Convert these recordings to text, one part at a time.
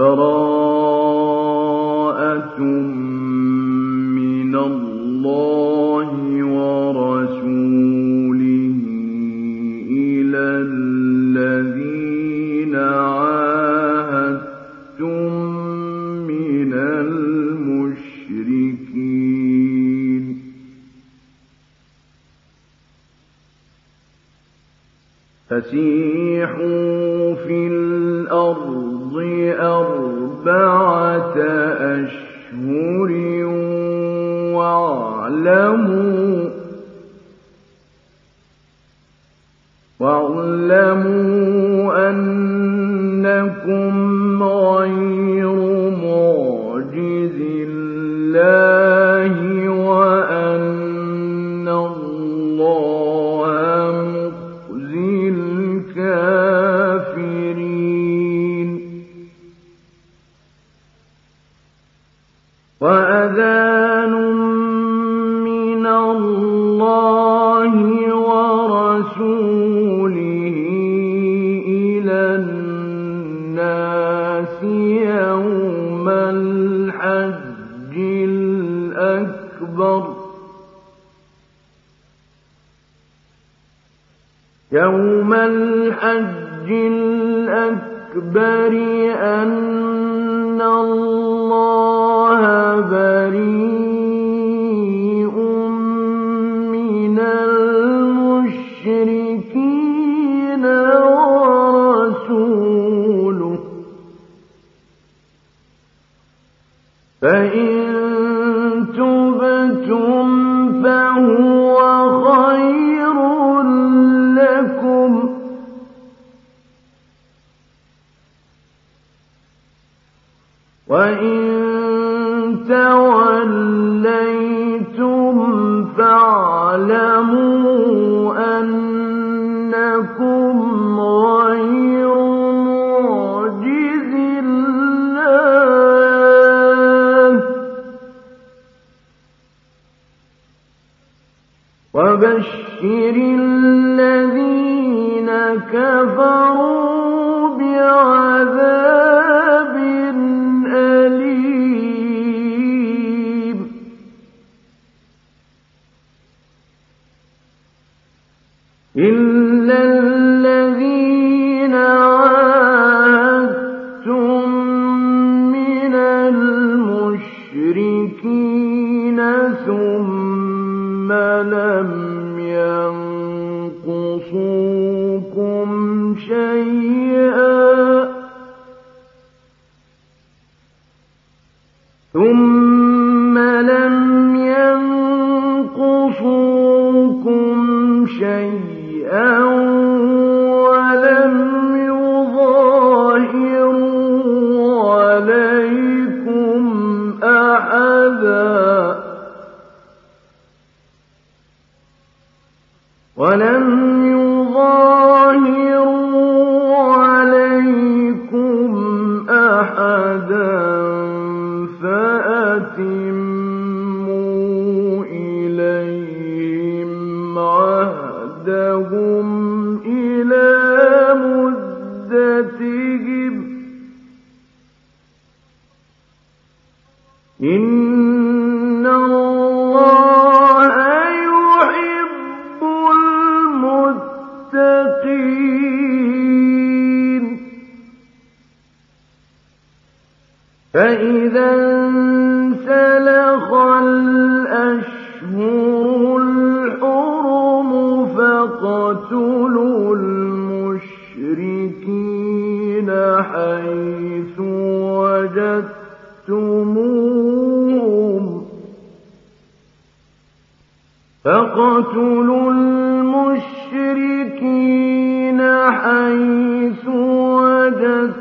بَرَاءَةٌ مِّنَ اللَّهِ وَرَسُولِهِ إِلَى الَّذِينَ عَاهَدتُّم مِّنَ الْمُشْرِكِينَ. فسير الذموم فاقتلوا المشركين حيث وجدتم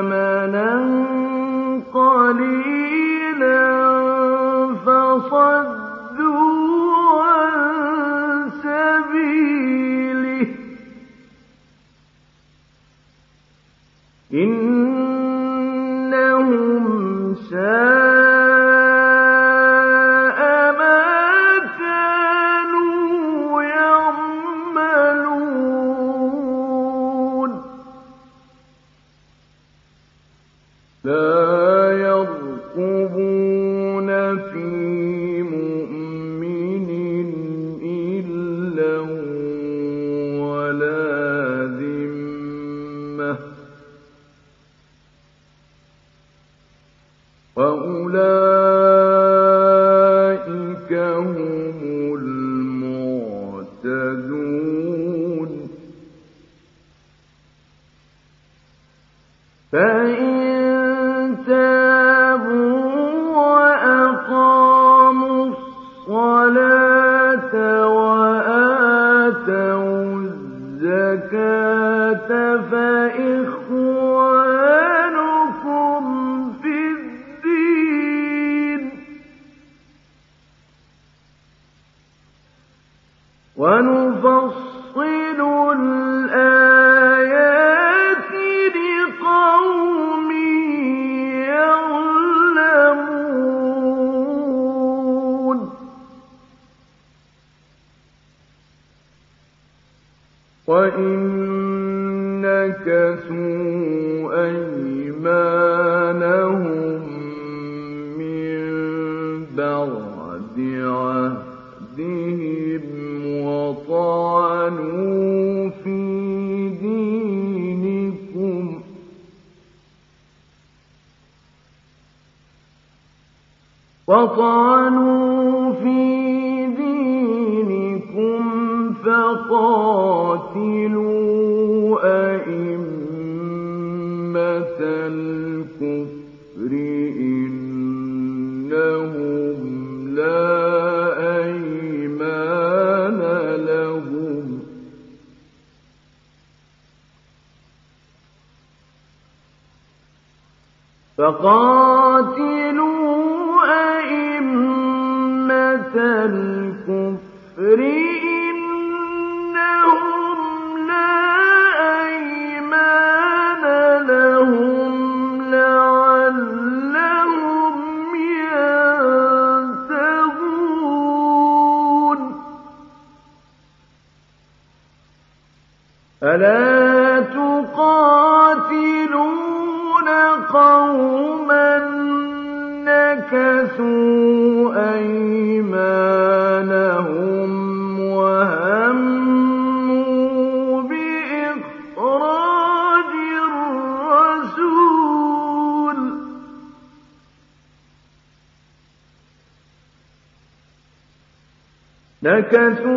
ثمنا قليلا دِينِكُمْ وَهُم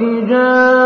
وتجارة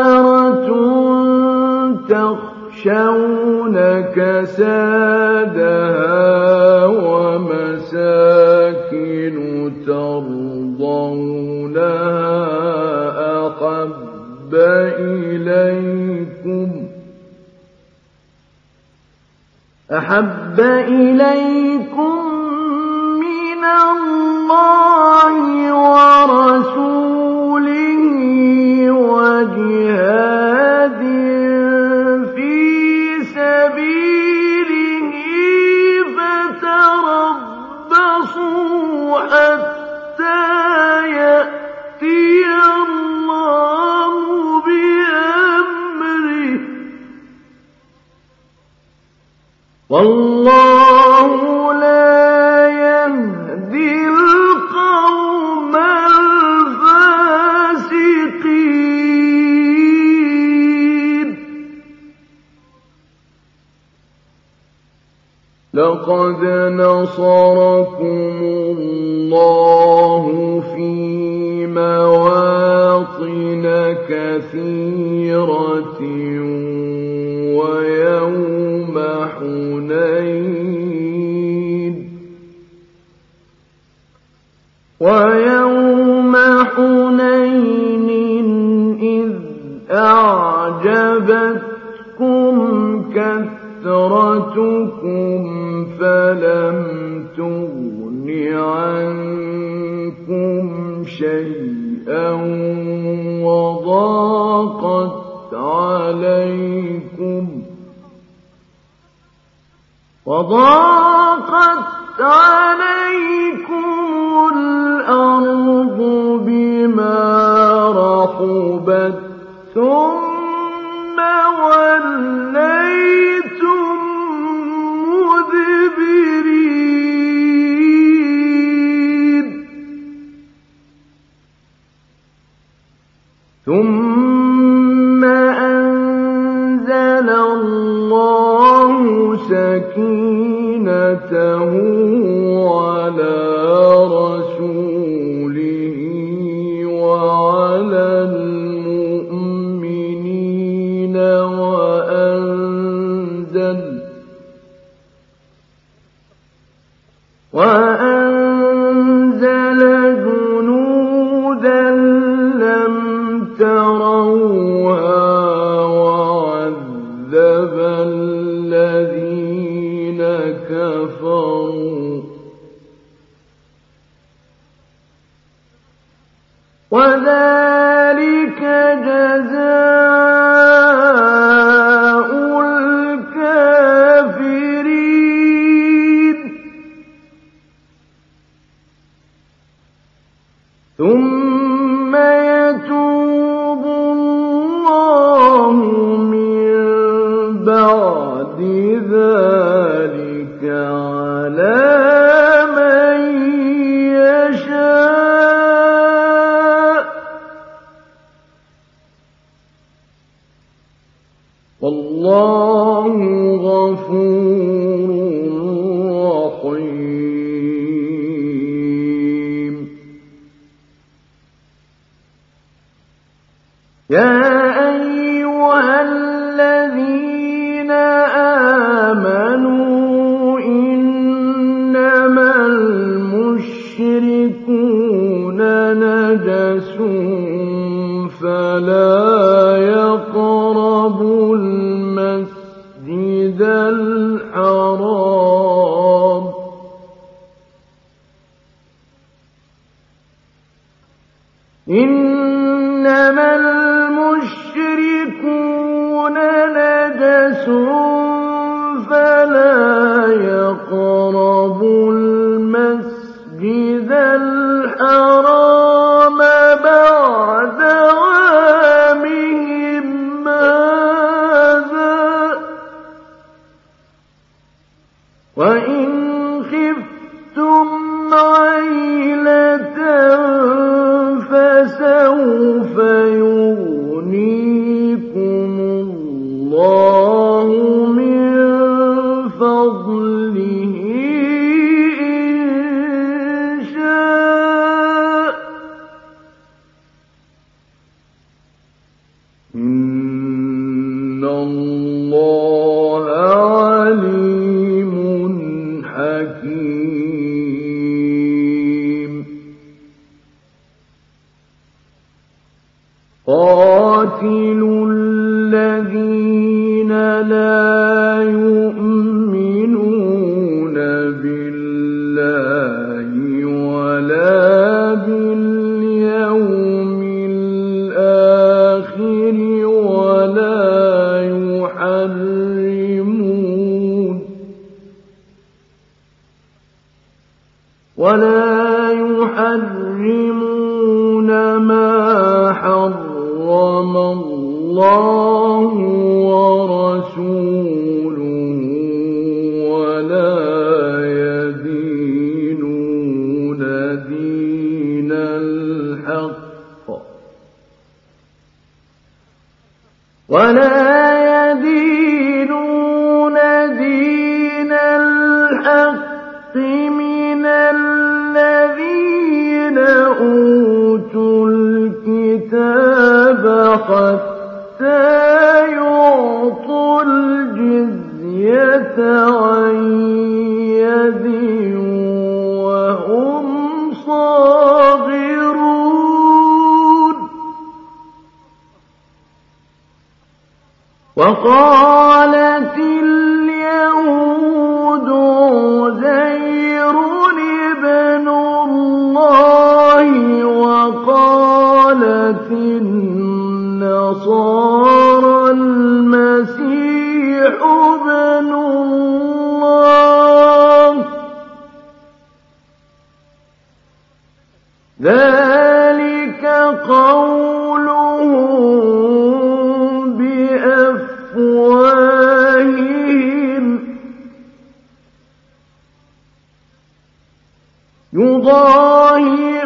يضاهئون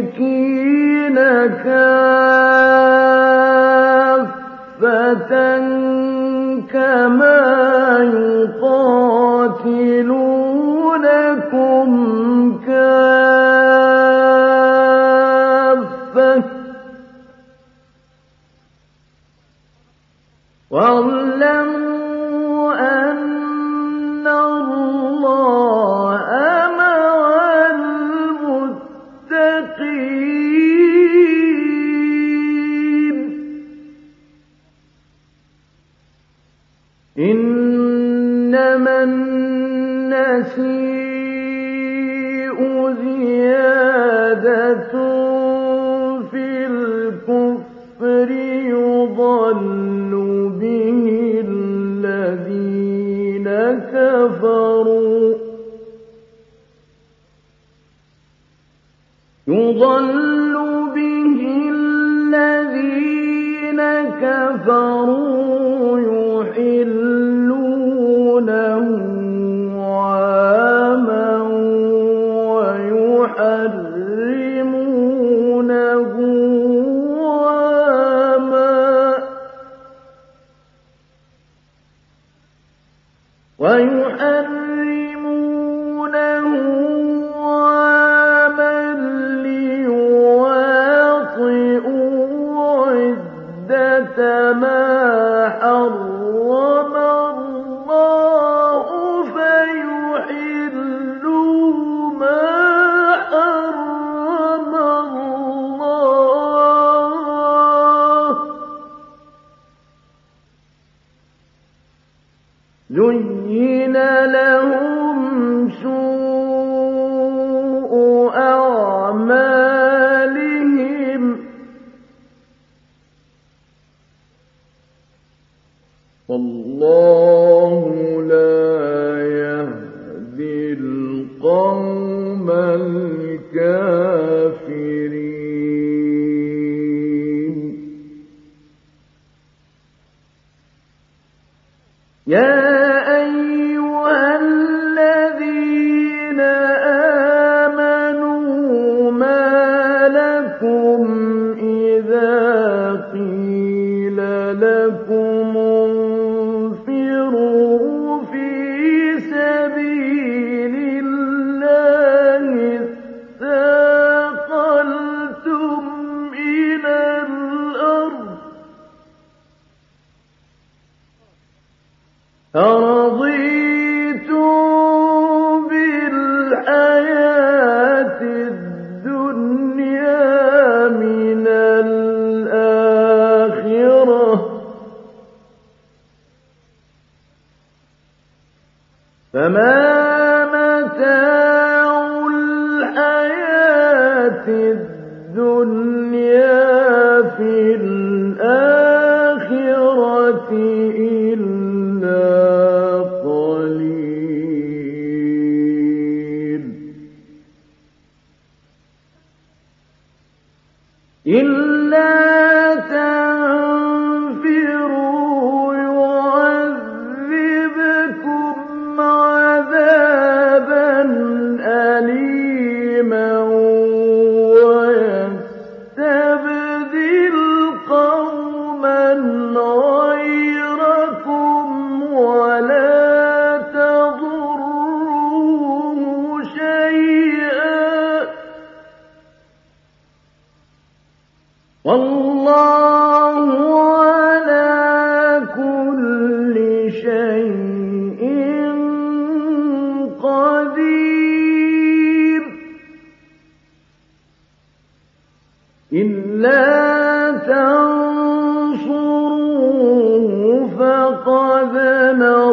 المشركين كافة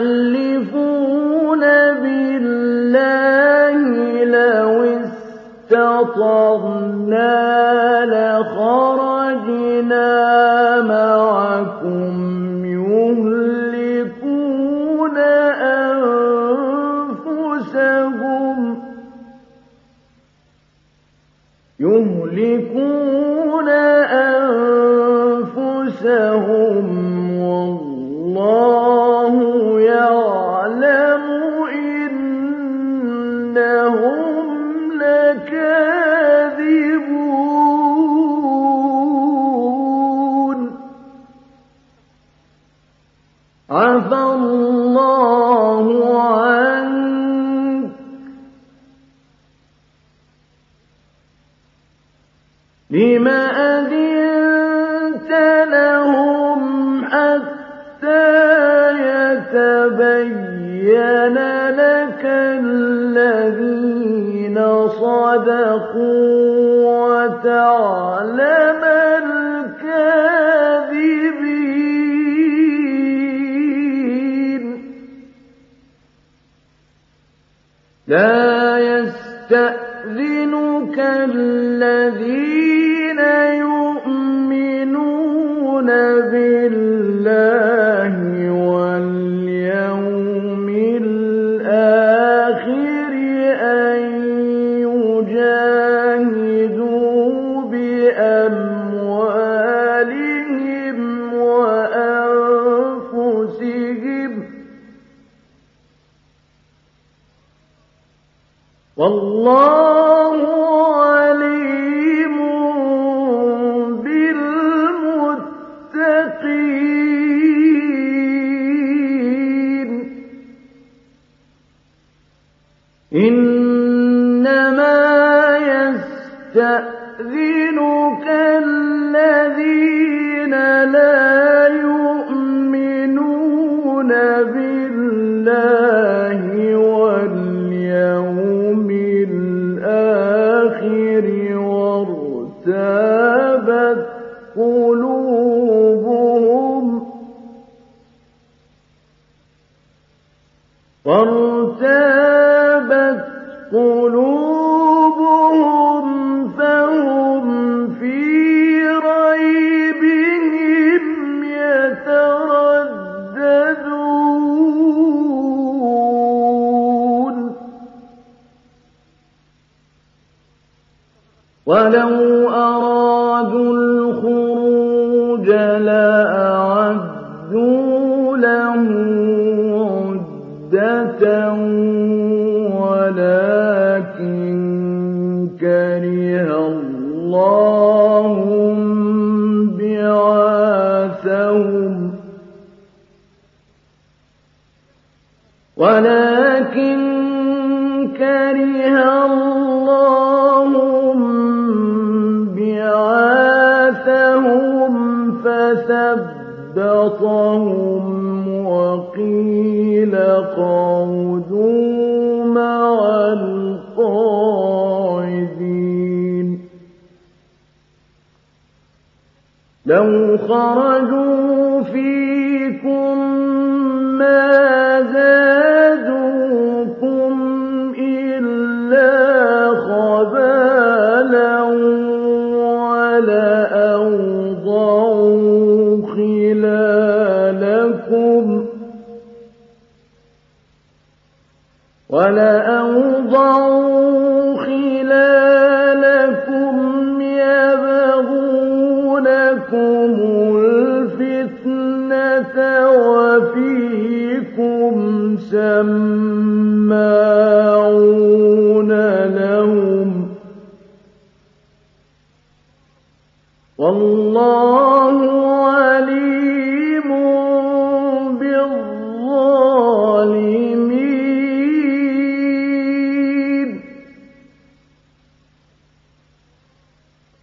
يَحْلِفُونَ بِاللَّهِ لَوِ اسْتَطَعْنَا لَخَرَجْنَا مَعَكُمْ يُهْلِكُونَ أَنفُسَهُمْ يُهْلِكُونَ أَنفُسَهُمْ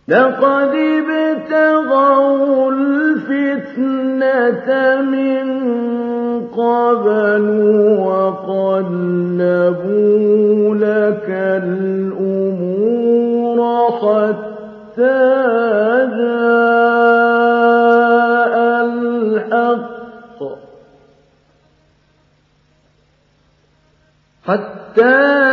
لقد ابتغوا الفتنة من قبل وقلبوا لك الأمور حتى جاء الحق. حتى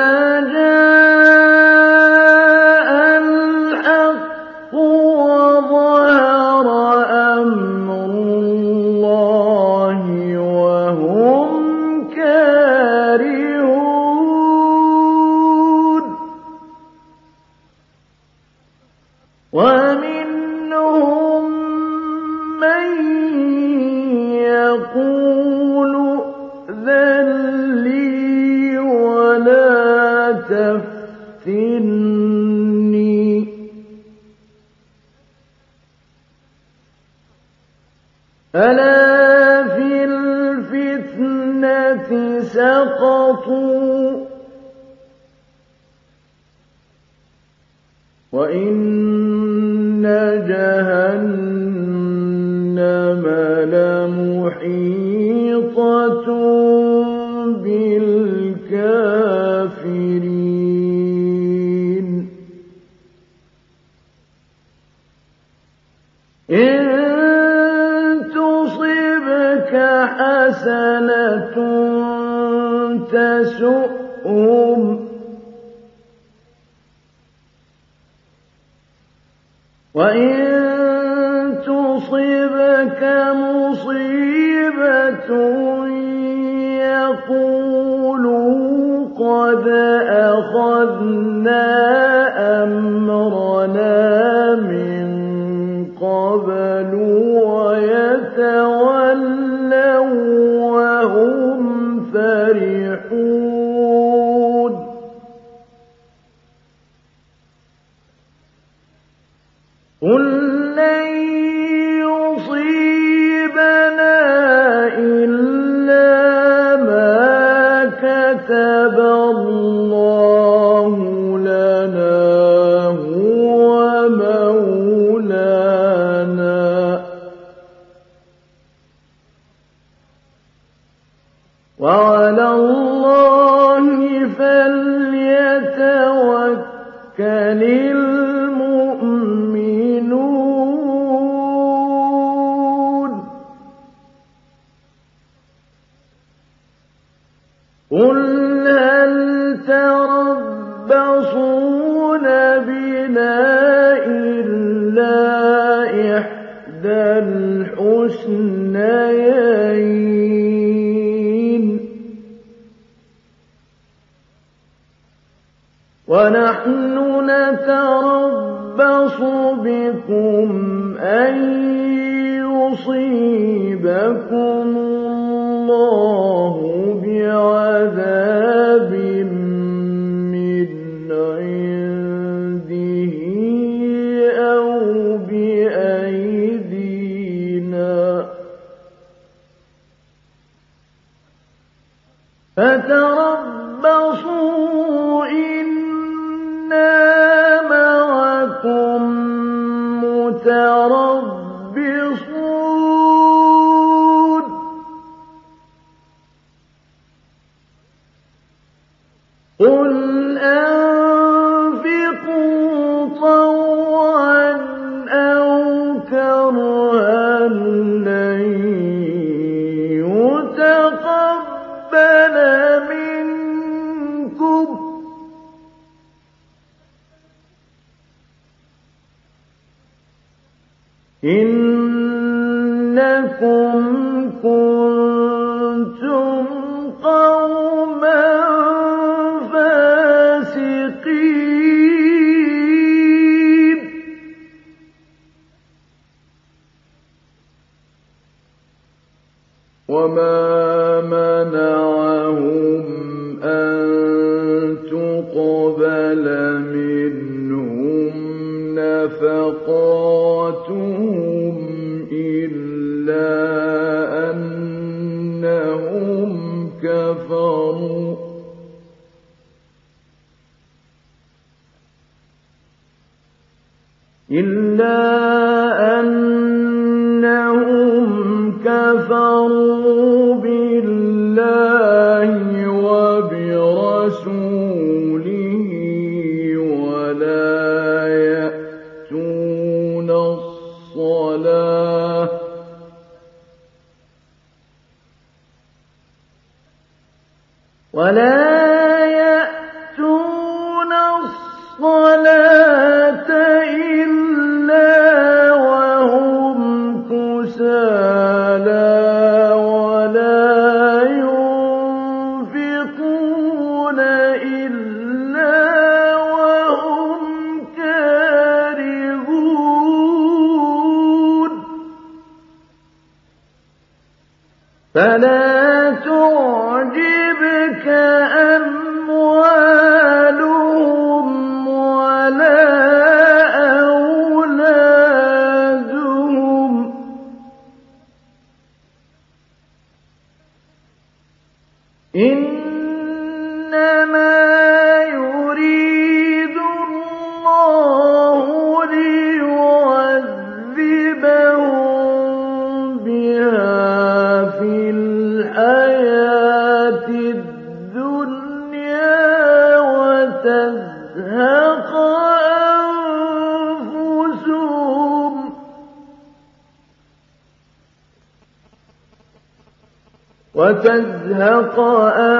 إنكم أنفسهم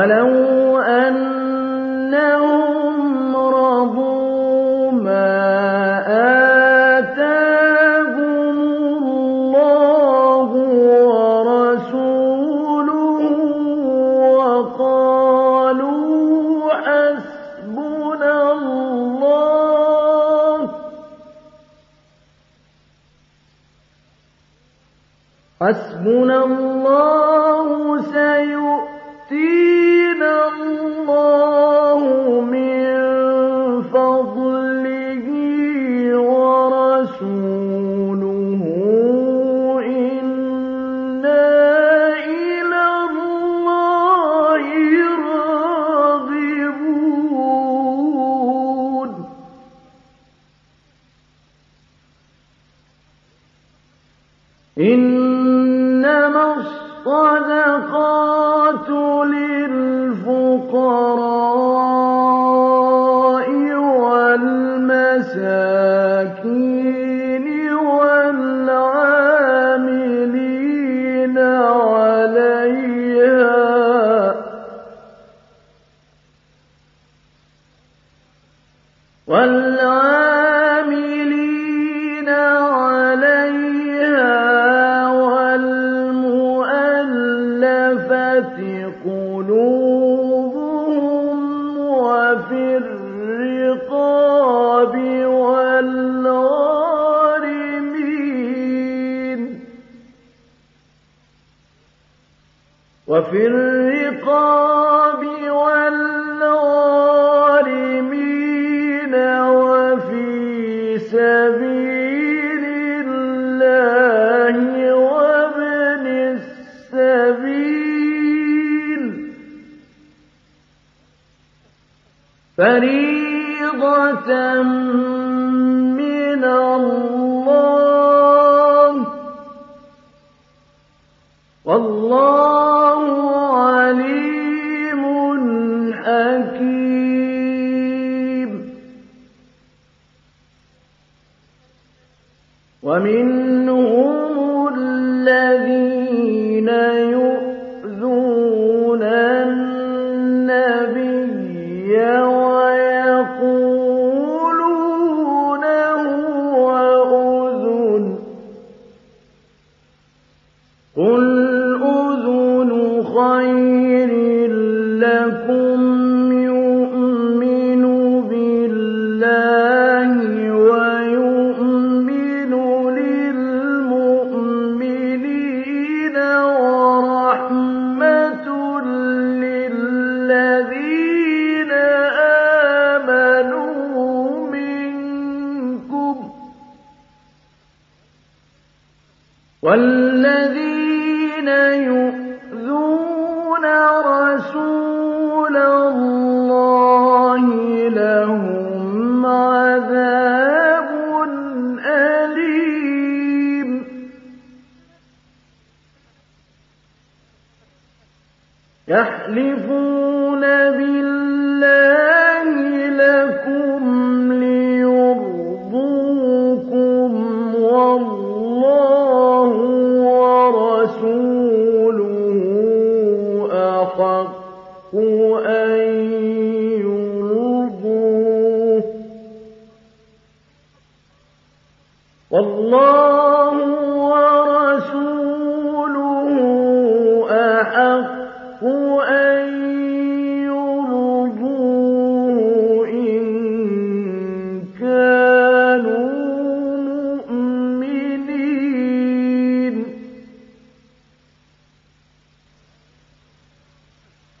ولو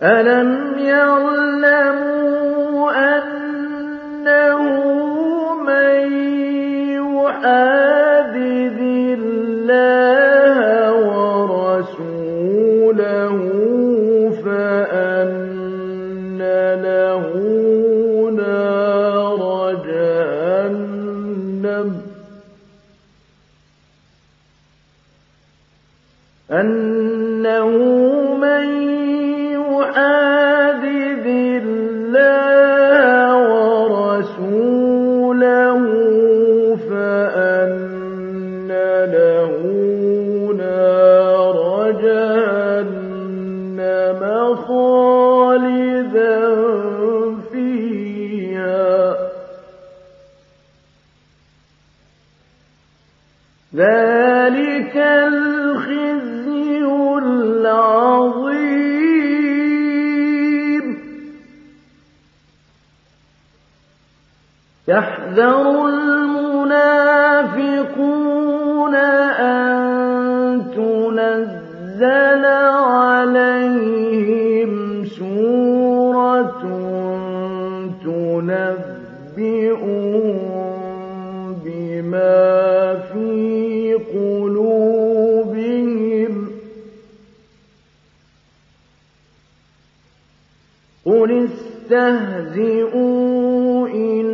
ألم يعلموا أنه من يحاسب يحذر المنافقون أن تنزل عليهم سورة تنبئهم بما في قلوبهم. قل استهزئوا إن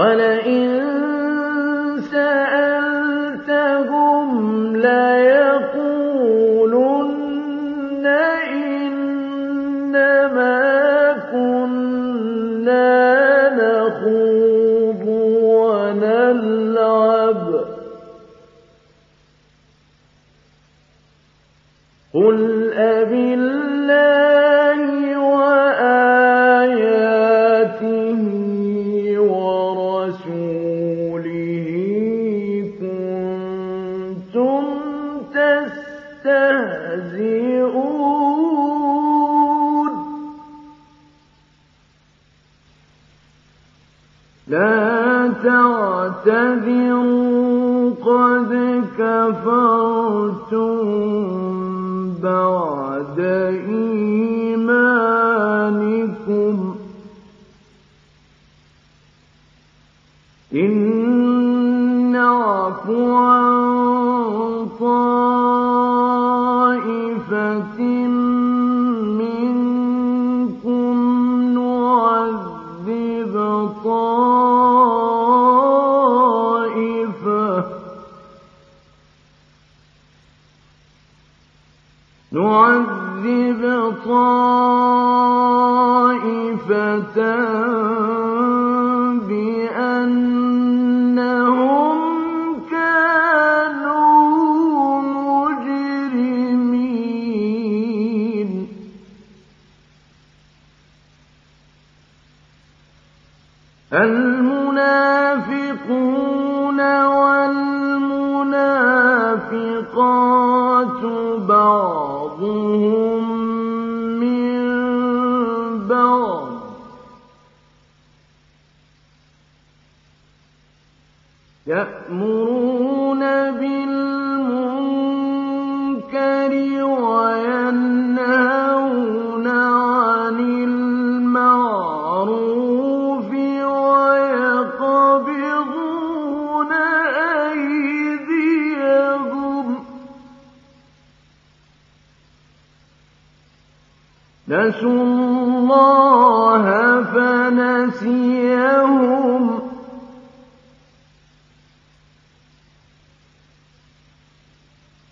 اللَّهَ فنسيهم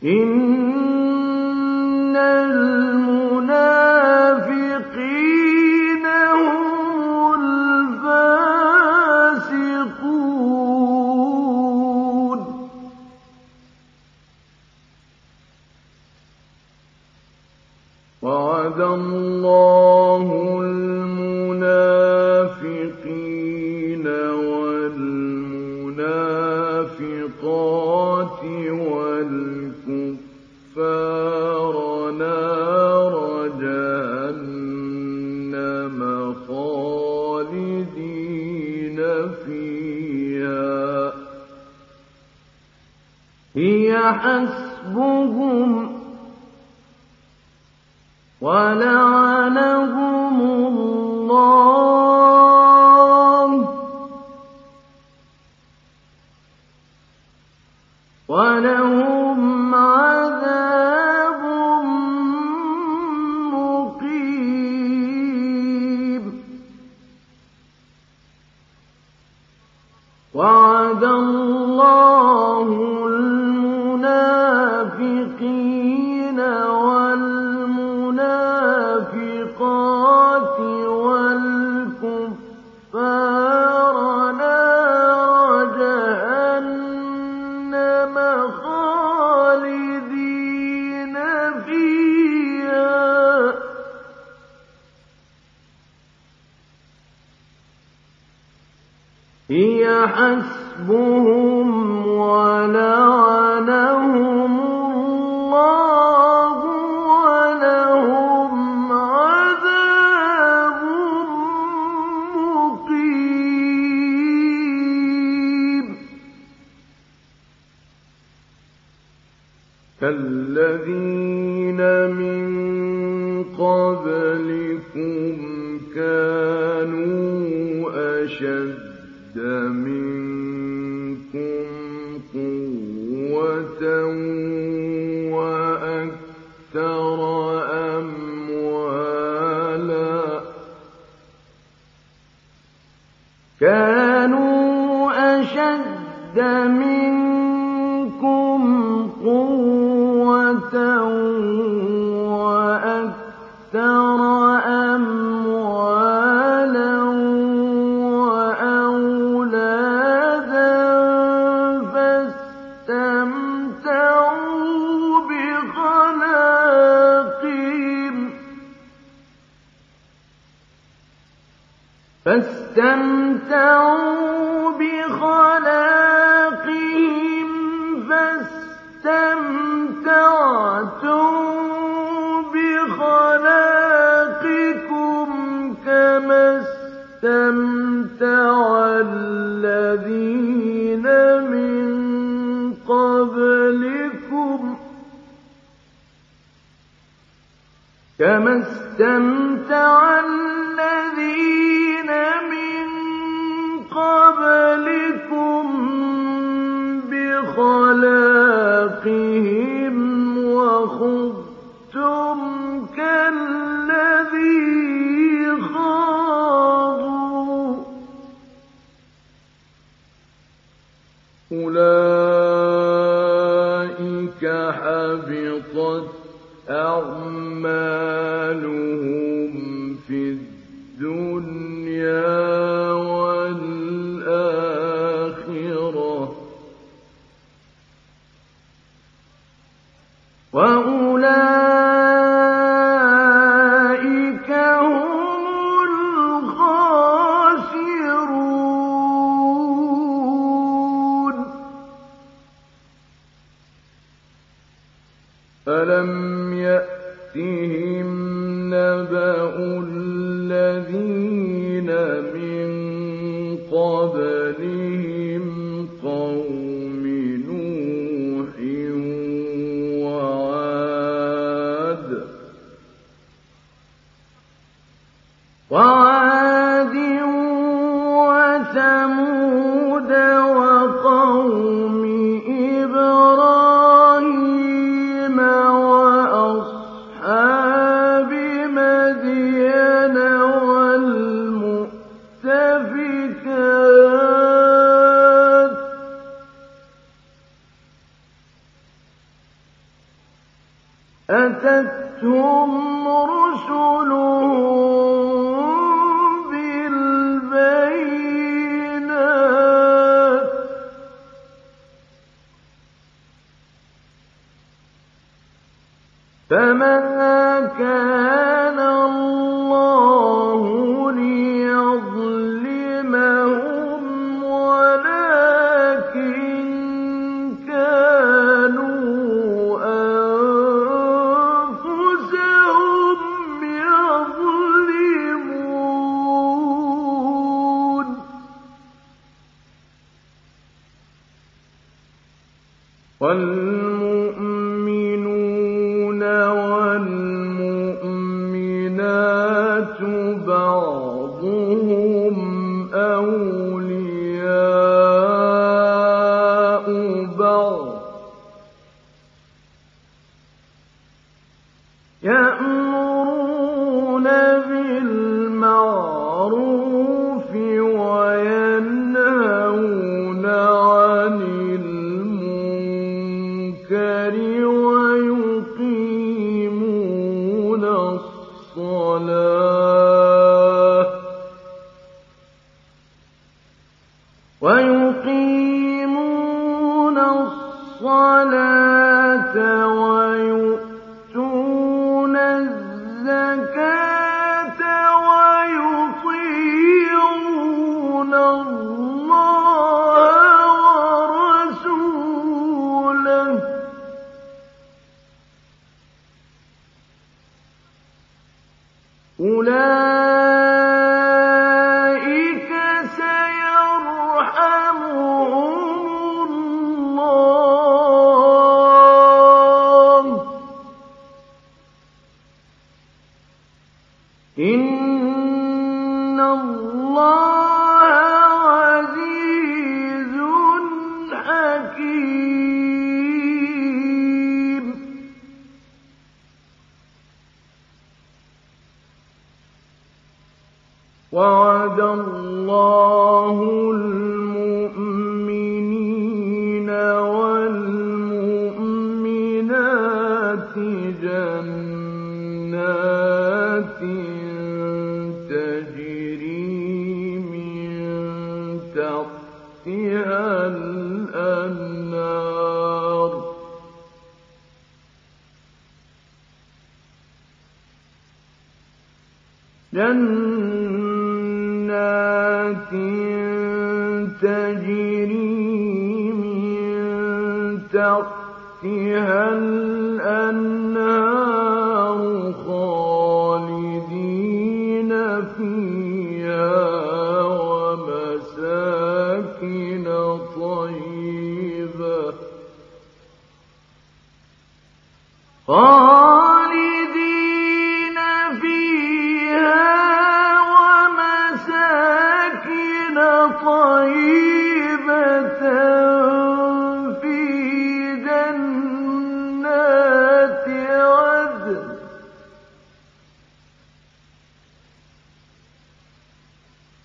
إن ألم يأتهم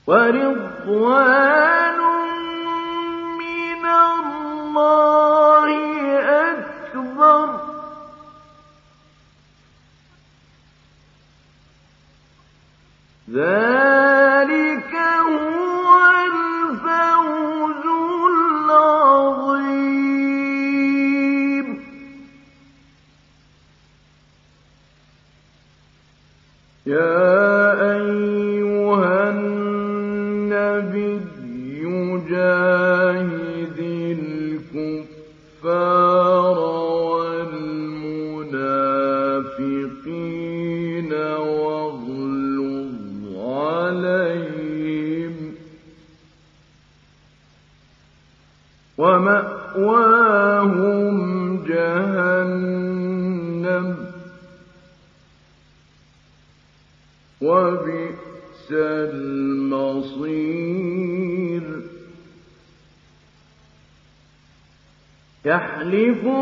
ورضوان من الله أكبر. ذلك يحلفون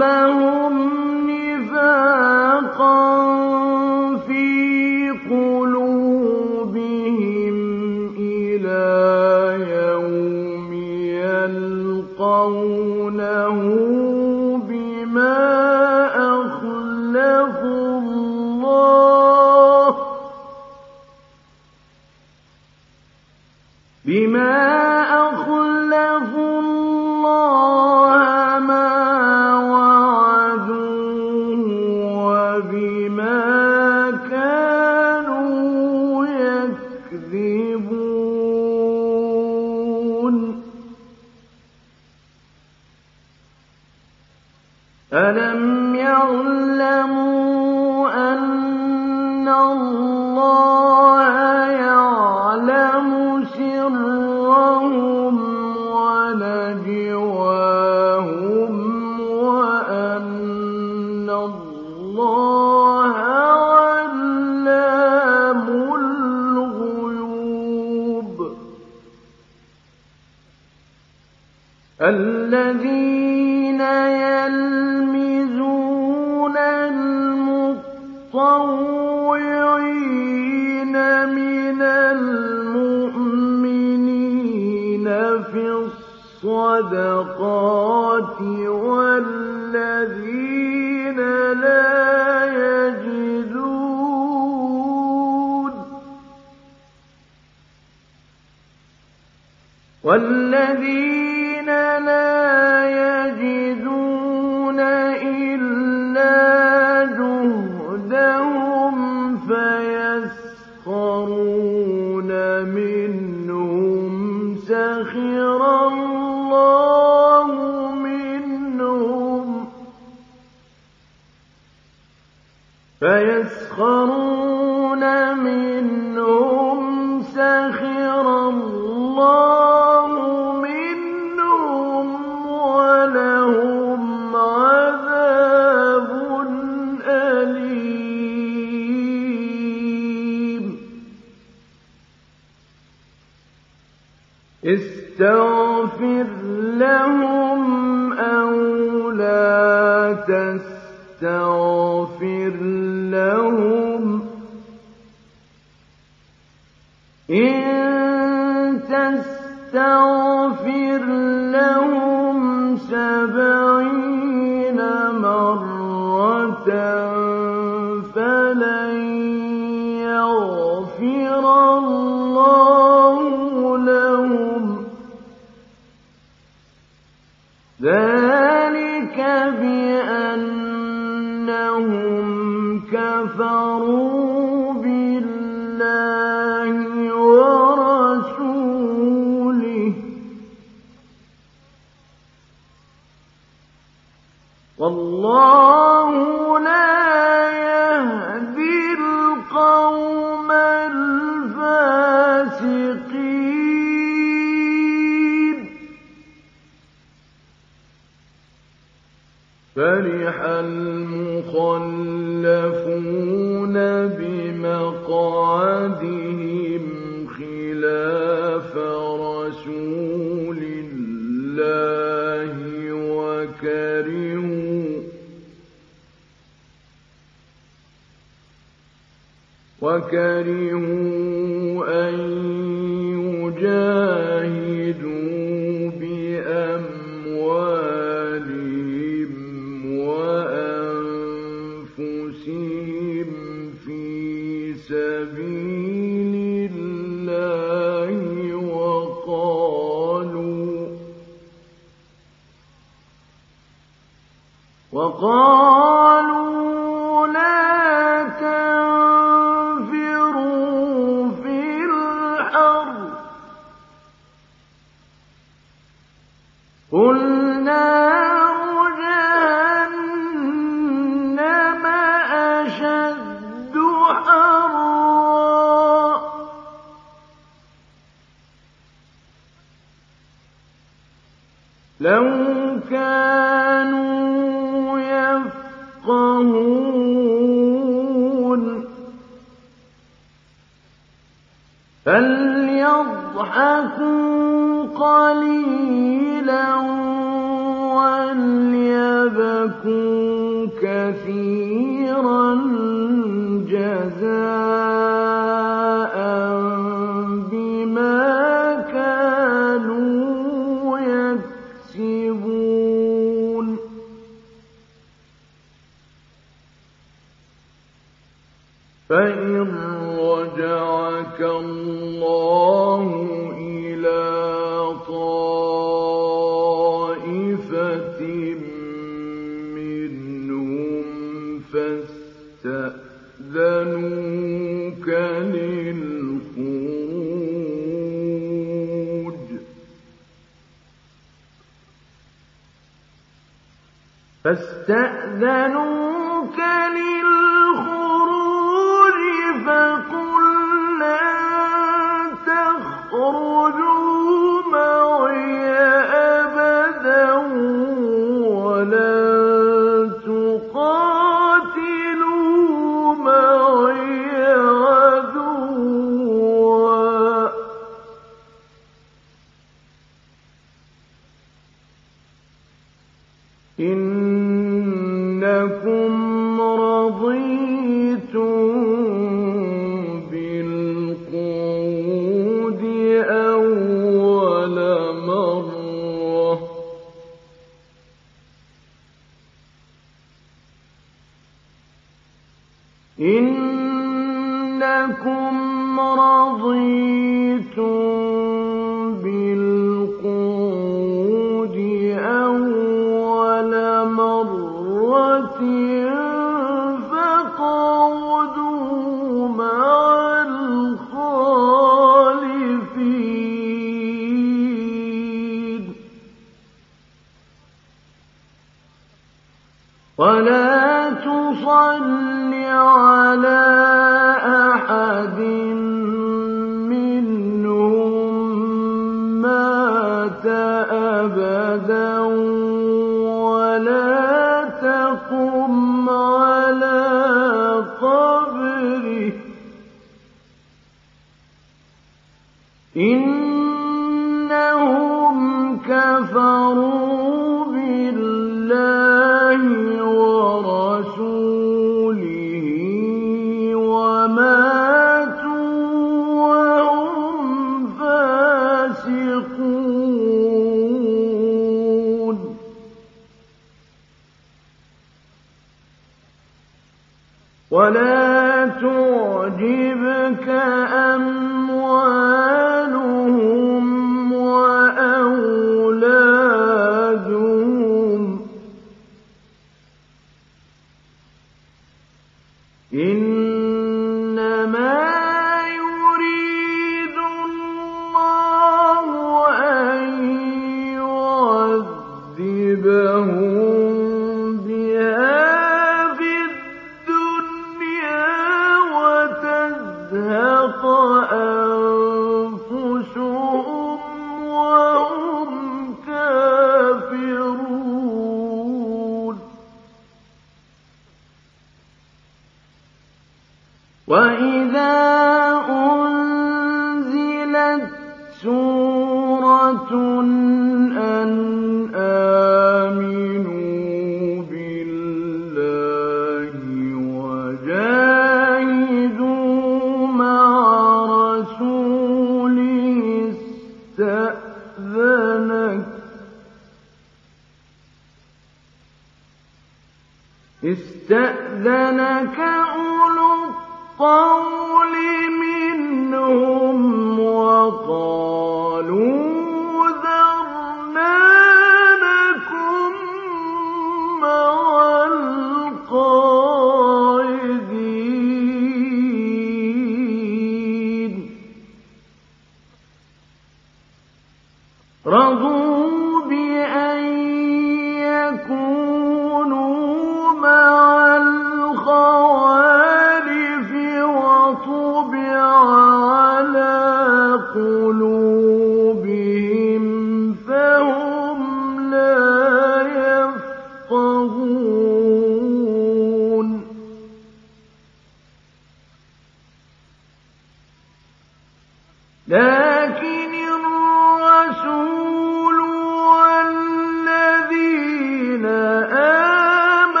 فأعقبهم وَقَالُوا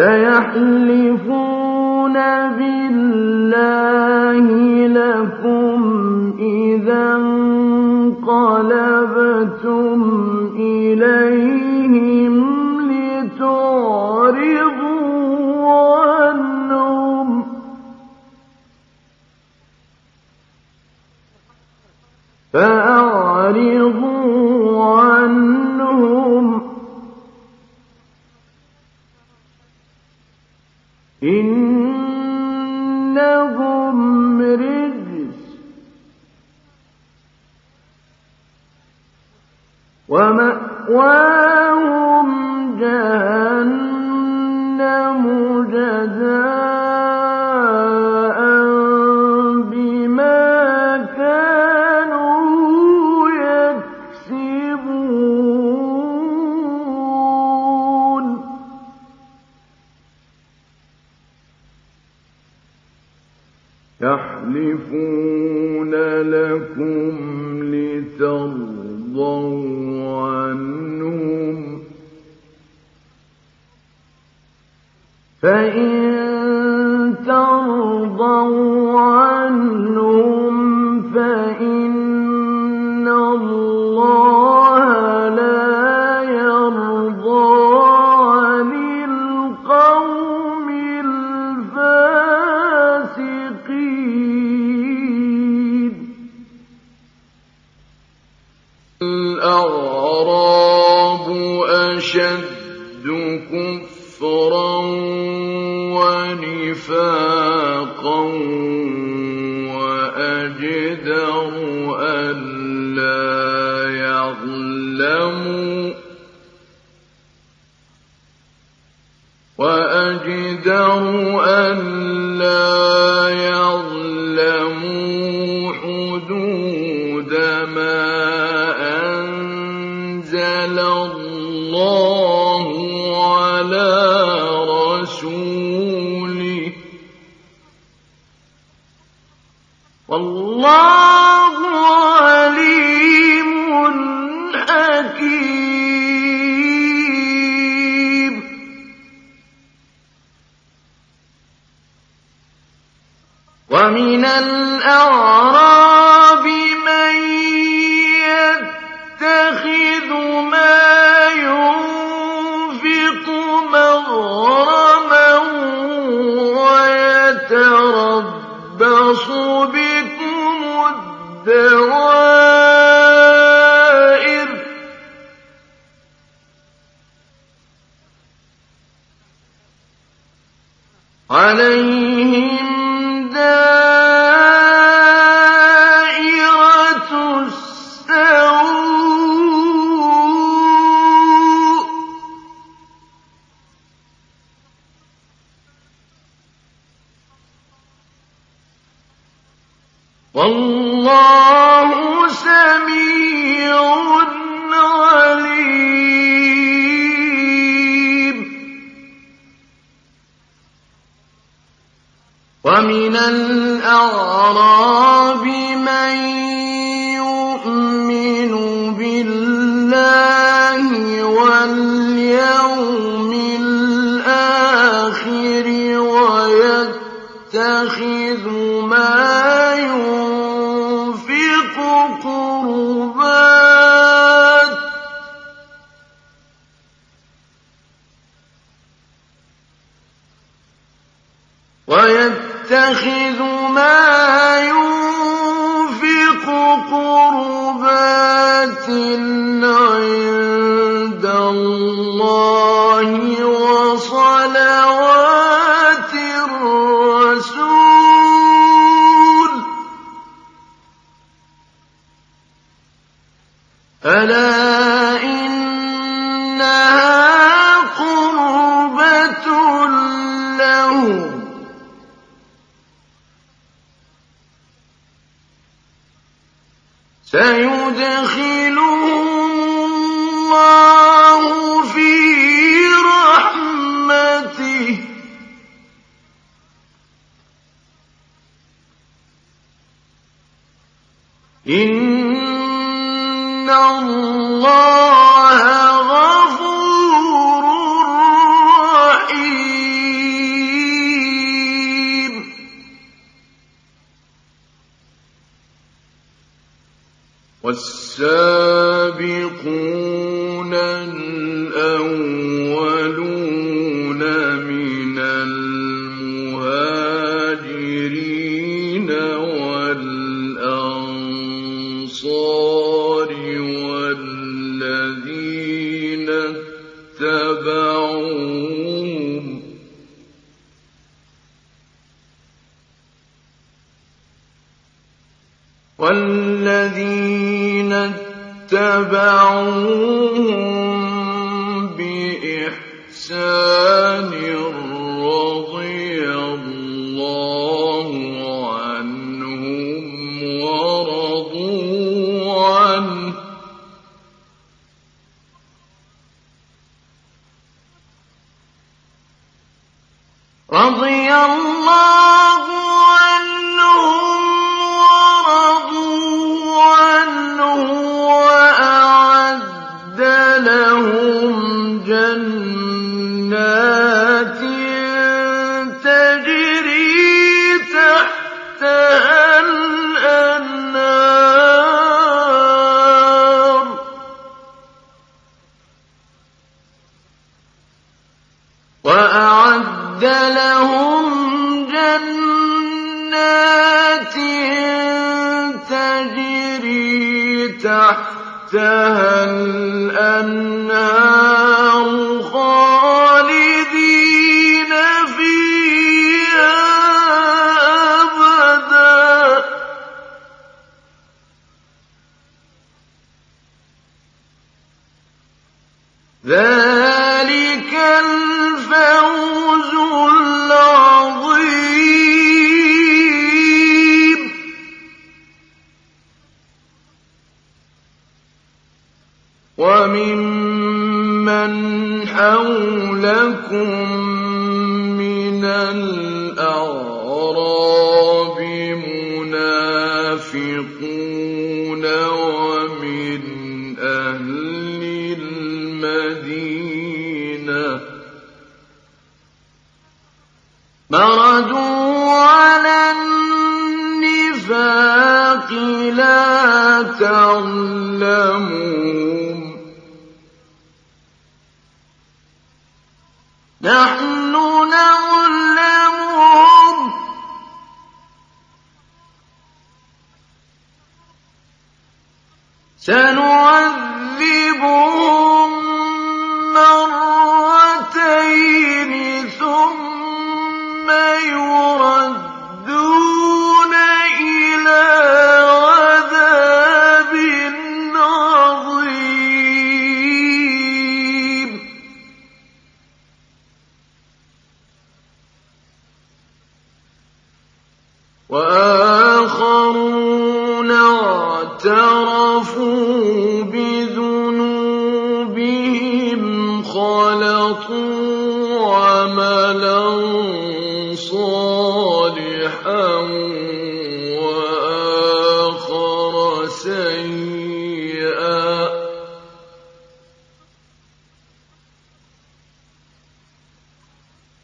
سيحلفون بالله لكم إذا انقلبتم إليهم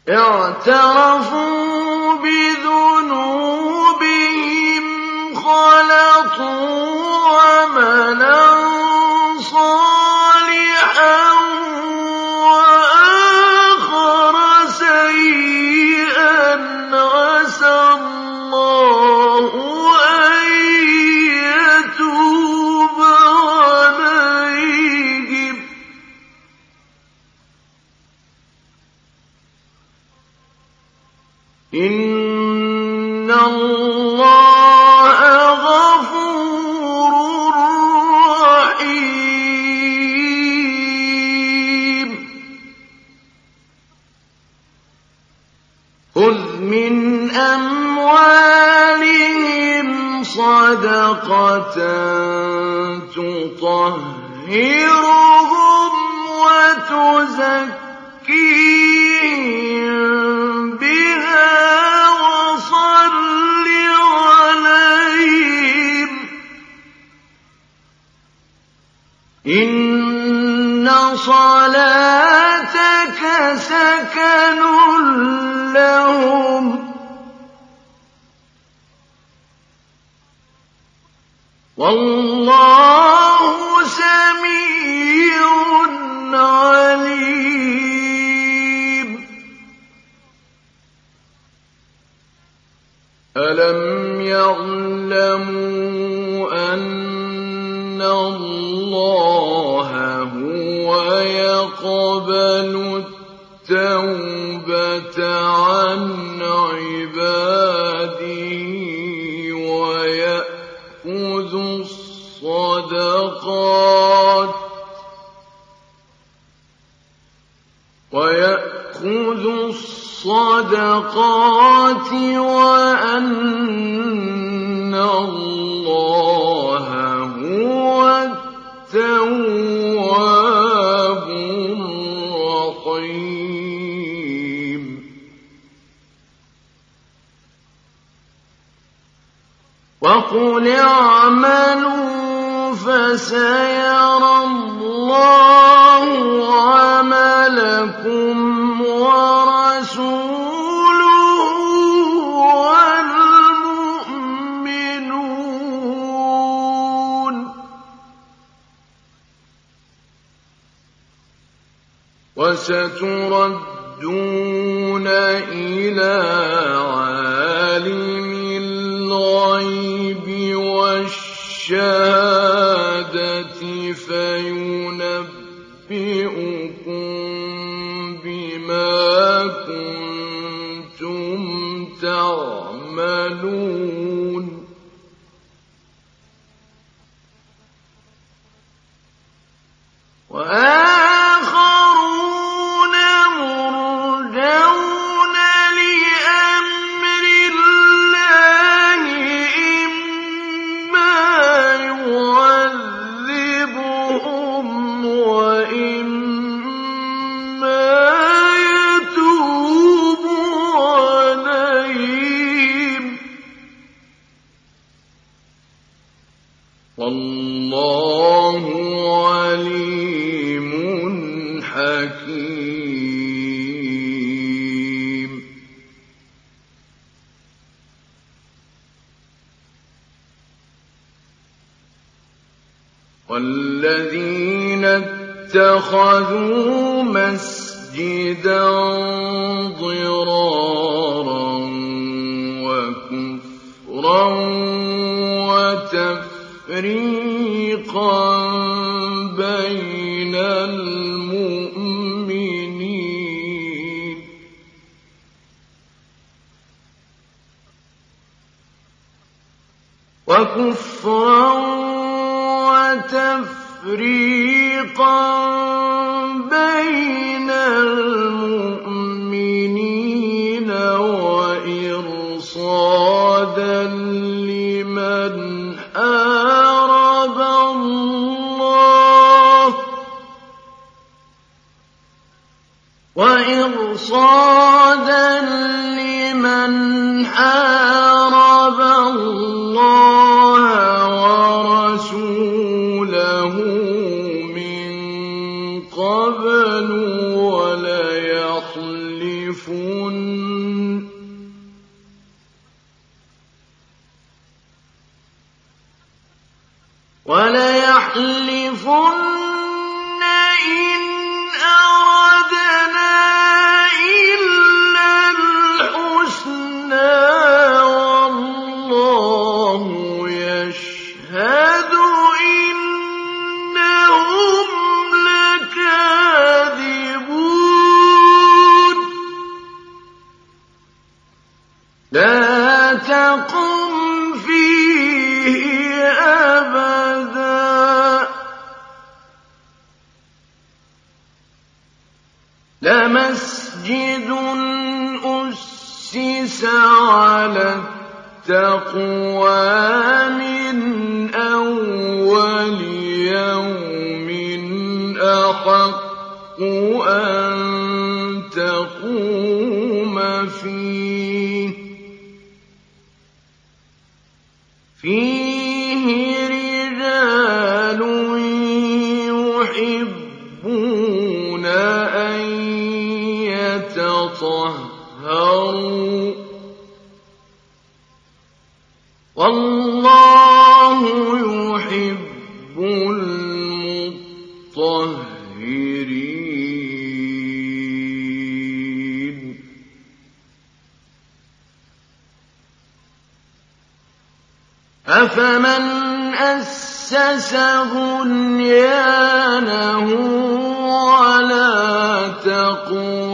وَاعْتَرَفُوا بِذُنُوبِهِمْ خَلَطُوا عَمَلًا تُطَهِّرُهُمْ وَتُزَكِّيهِم بِهَا وَصَلِّ عَلَيْهِمْ ۖ. إِنَّ صَلَاتَكَ سَكَنٌ لَّهُمْ ۗ. وَاللَّهُ سَمِيعٌ عَلِيمٌ. أَلَمْ يَعْلَمُوا أَنَّ اللَّهَ هُوَ يَقْبَلُ التَّوْبَةَ؟ الصَّدَقَاتِ وَأَنَّ اللَّهَ هُوَ التَّوَّابُ الرَّحِيمُ. وَقُلِ اعْمَلُوا فَسَيَرَى اللَّهُ عَمَلَكُمْ وَسَتُرَدُّونَ إِلَىٰ عَالِمِ الْغَيْبِ وَالشَّهَادَةِ اتَّخَذُوا مَسْجِدًا ضِرَارًا وَكُفْرًا وَتَفْرِيقًا بَيْنَ الْمُؤْمِنِينَ. وَكُفْرًا وَتَفْرِيقًا وَرَسُولَهُ مِن قَبْلُ وَلَيَحْلِفُنَّ وَلَيَحْلِفُنَّ التَّقْوَىٰ أَفَمَنْ أَسَّسَ بُنْيَانَهُ عَلَىٰ تَقْوَىٰ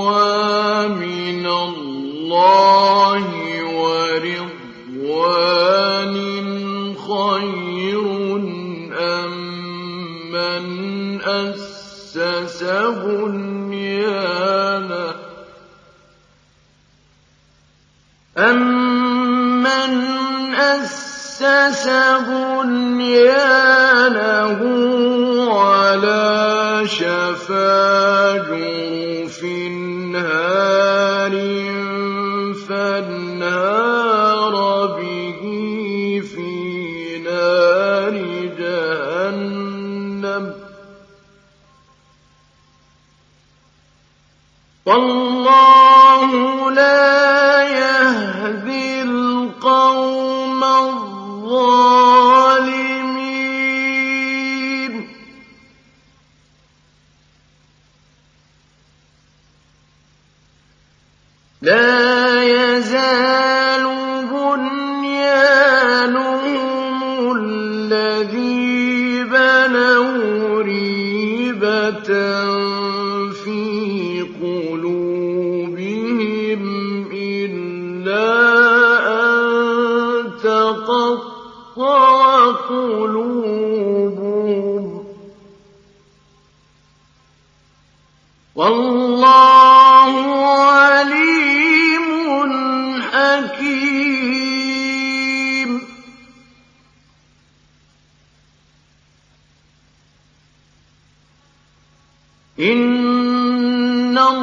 بُنْيَانَهُ عَلَىٰ شَفَا جُرُفٍ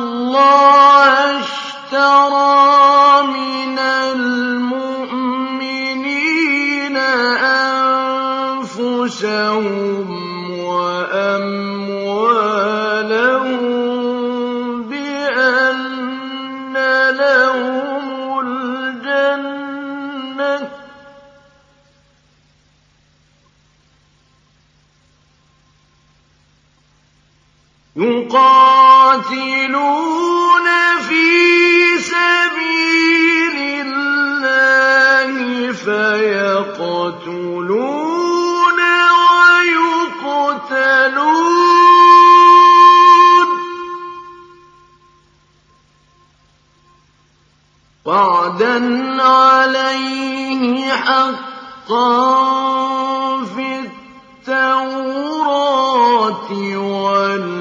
اللَّهَ اشْتَرَىٰ مِنَ الْمُؤْمِنِينَ أَنفُسَهُمْ وَأَمْوَالَهُم بِأَنَّ لَهُمُ الْجَنَّةَ ۚ يُقَاتِلُونَ فِي سَبِيلِ اللَّهِ فَيَقْتُلُونَ وَيُقْتَلُونَ ۖ. وَعْدًا عَلَيْهِ حَقًّا فِي التَّوْرَاةِ وَالْإِنجِيلِ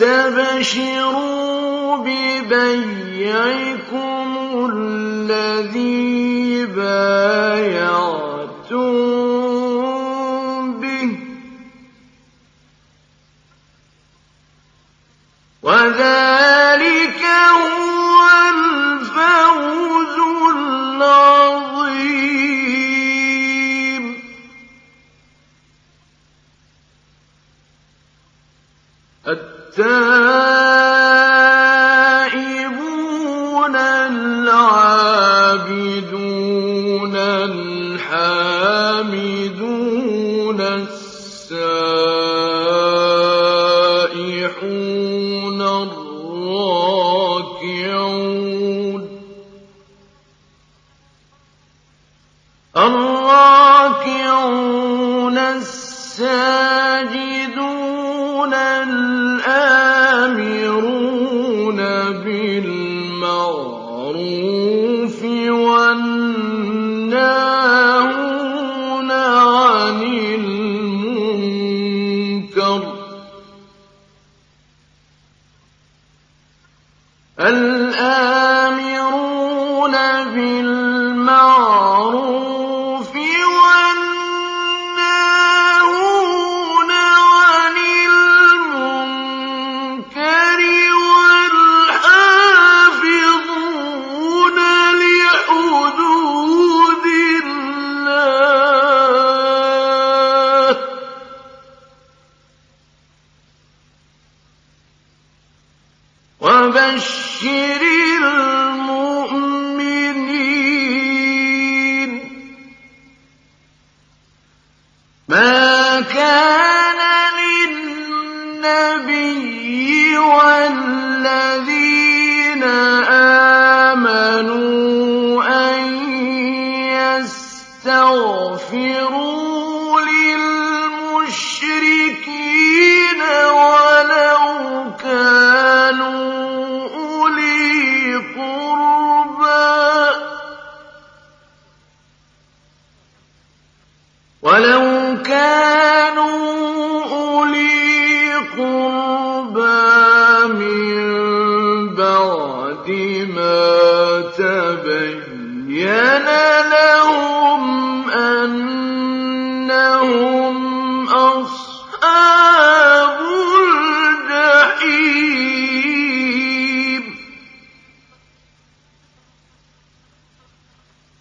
فَاسْتَبْشِرُوا بِبَيْعِكُمُ الَّذِي بَايَعْتُم وذلك هو الفوز العظيم. التالي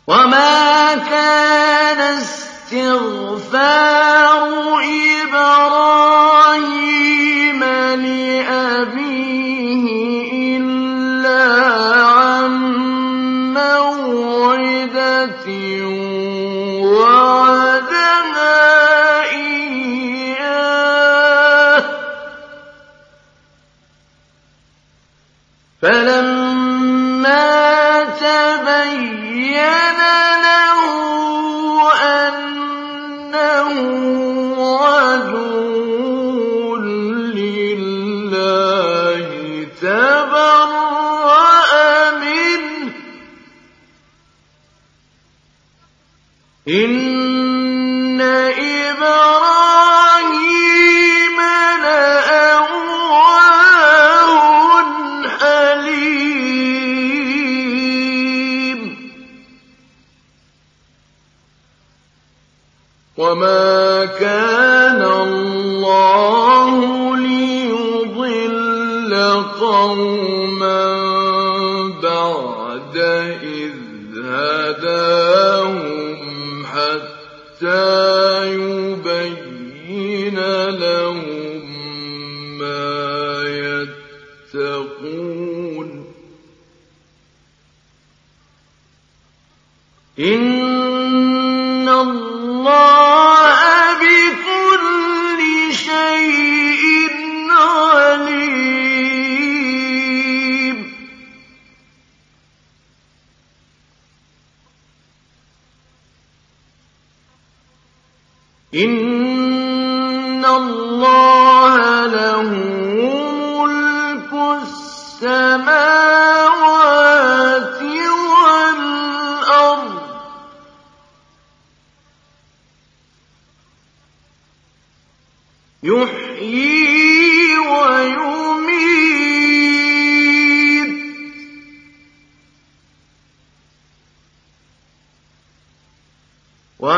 وما كان استغفار إبراهيم لي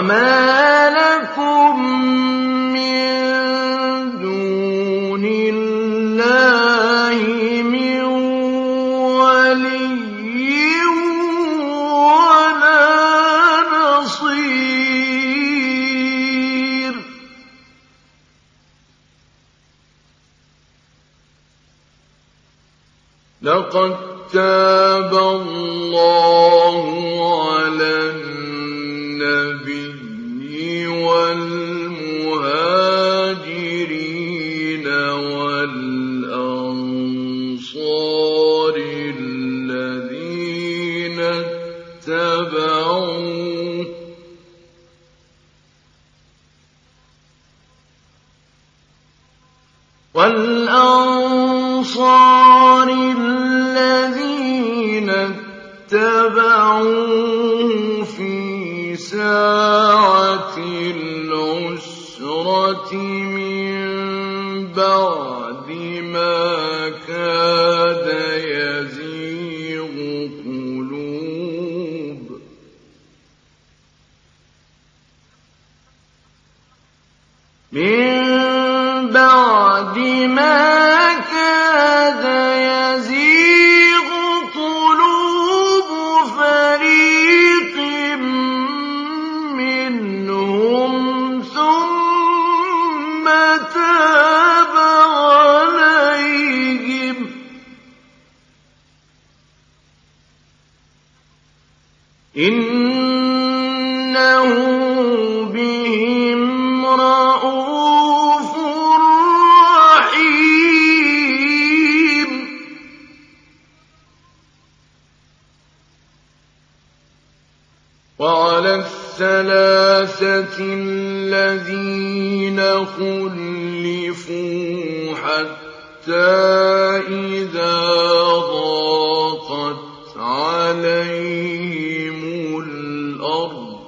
وما الثلاثة الذين خلفوا حتى إذا ضاقت عليهم الأرض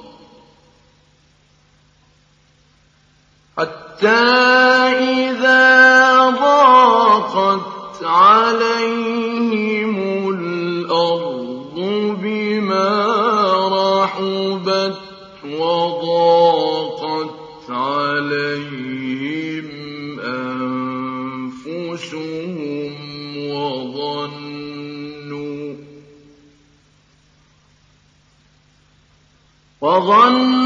وظنوا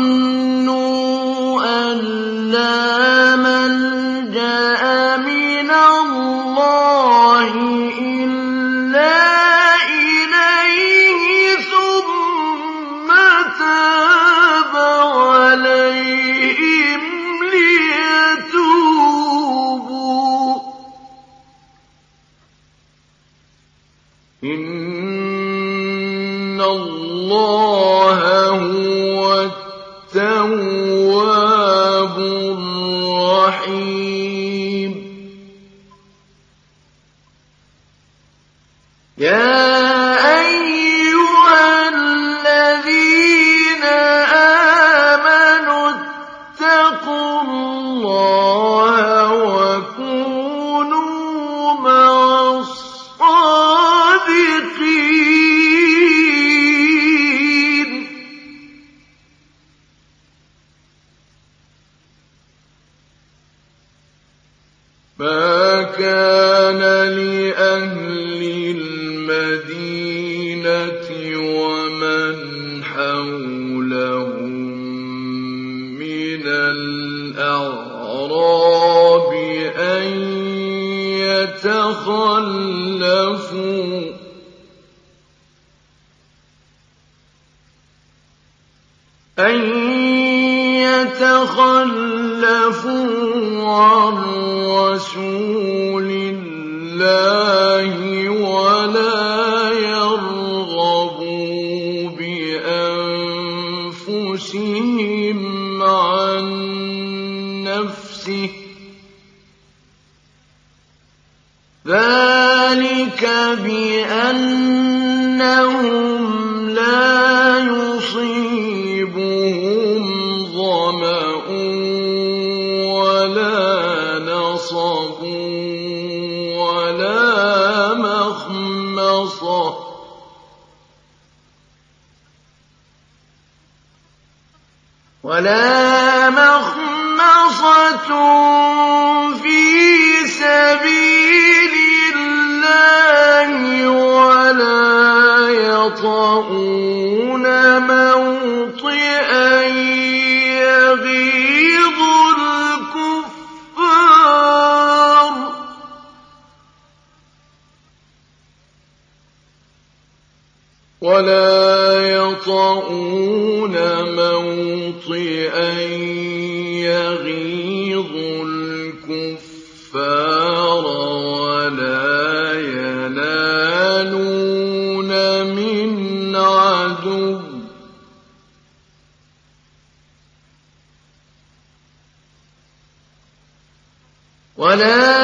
ولا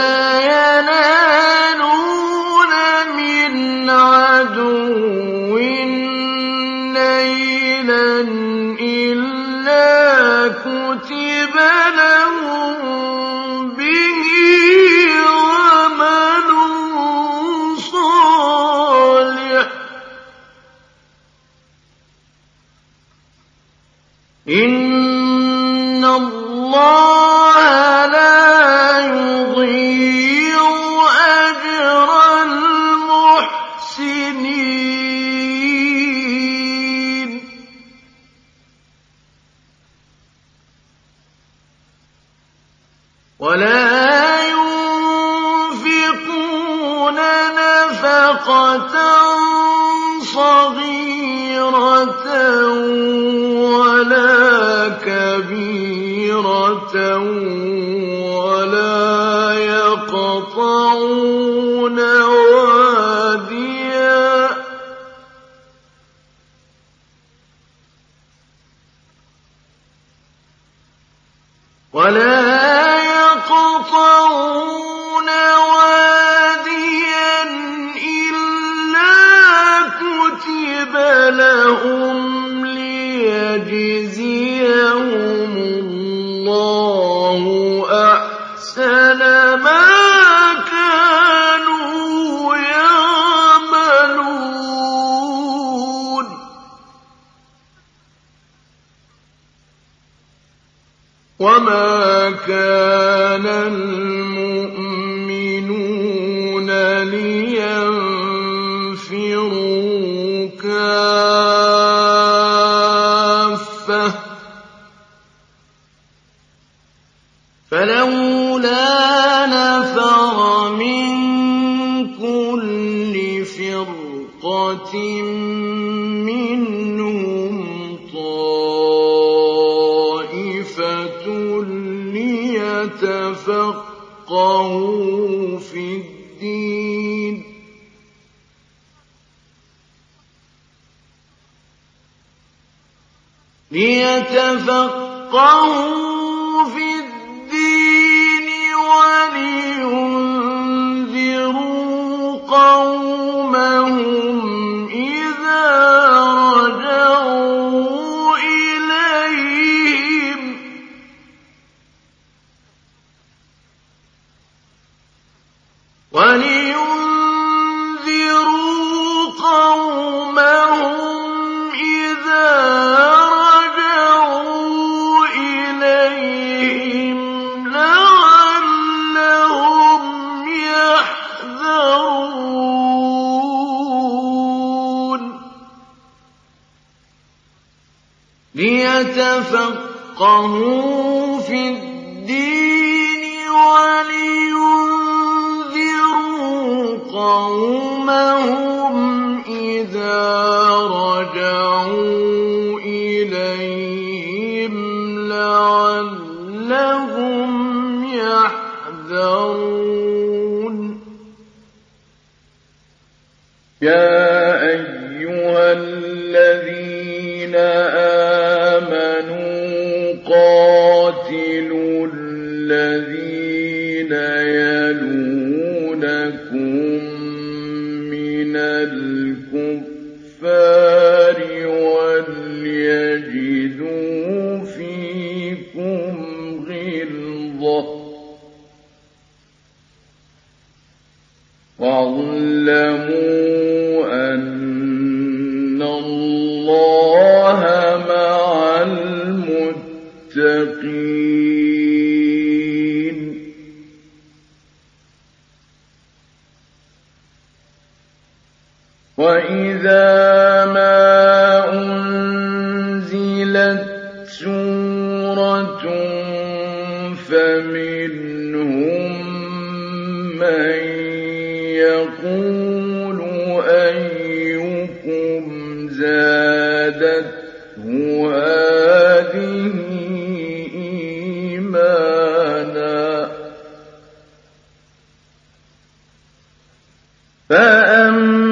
أم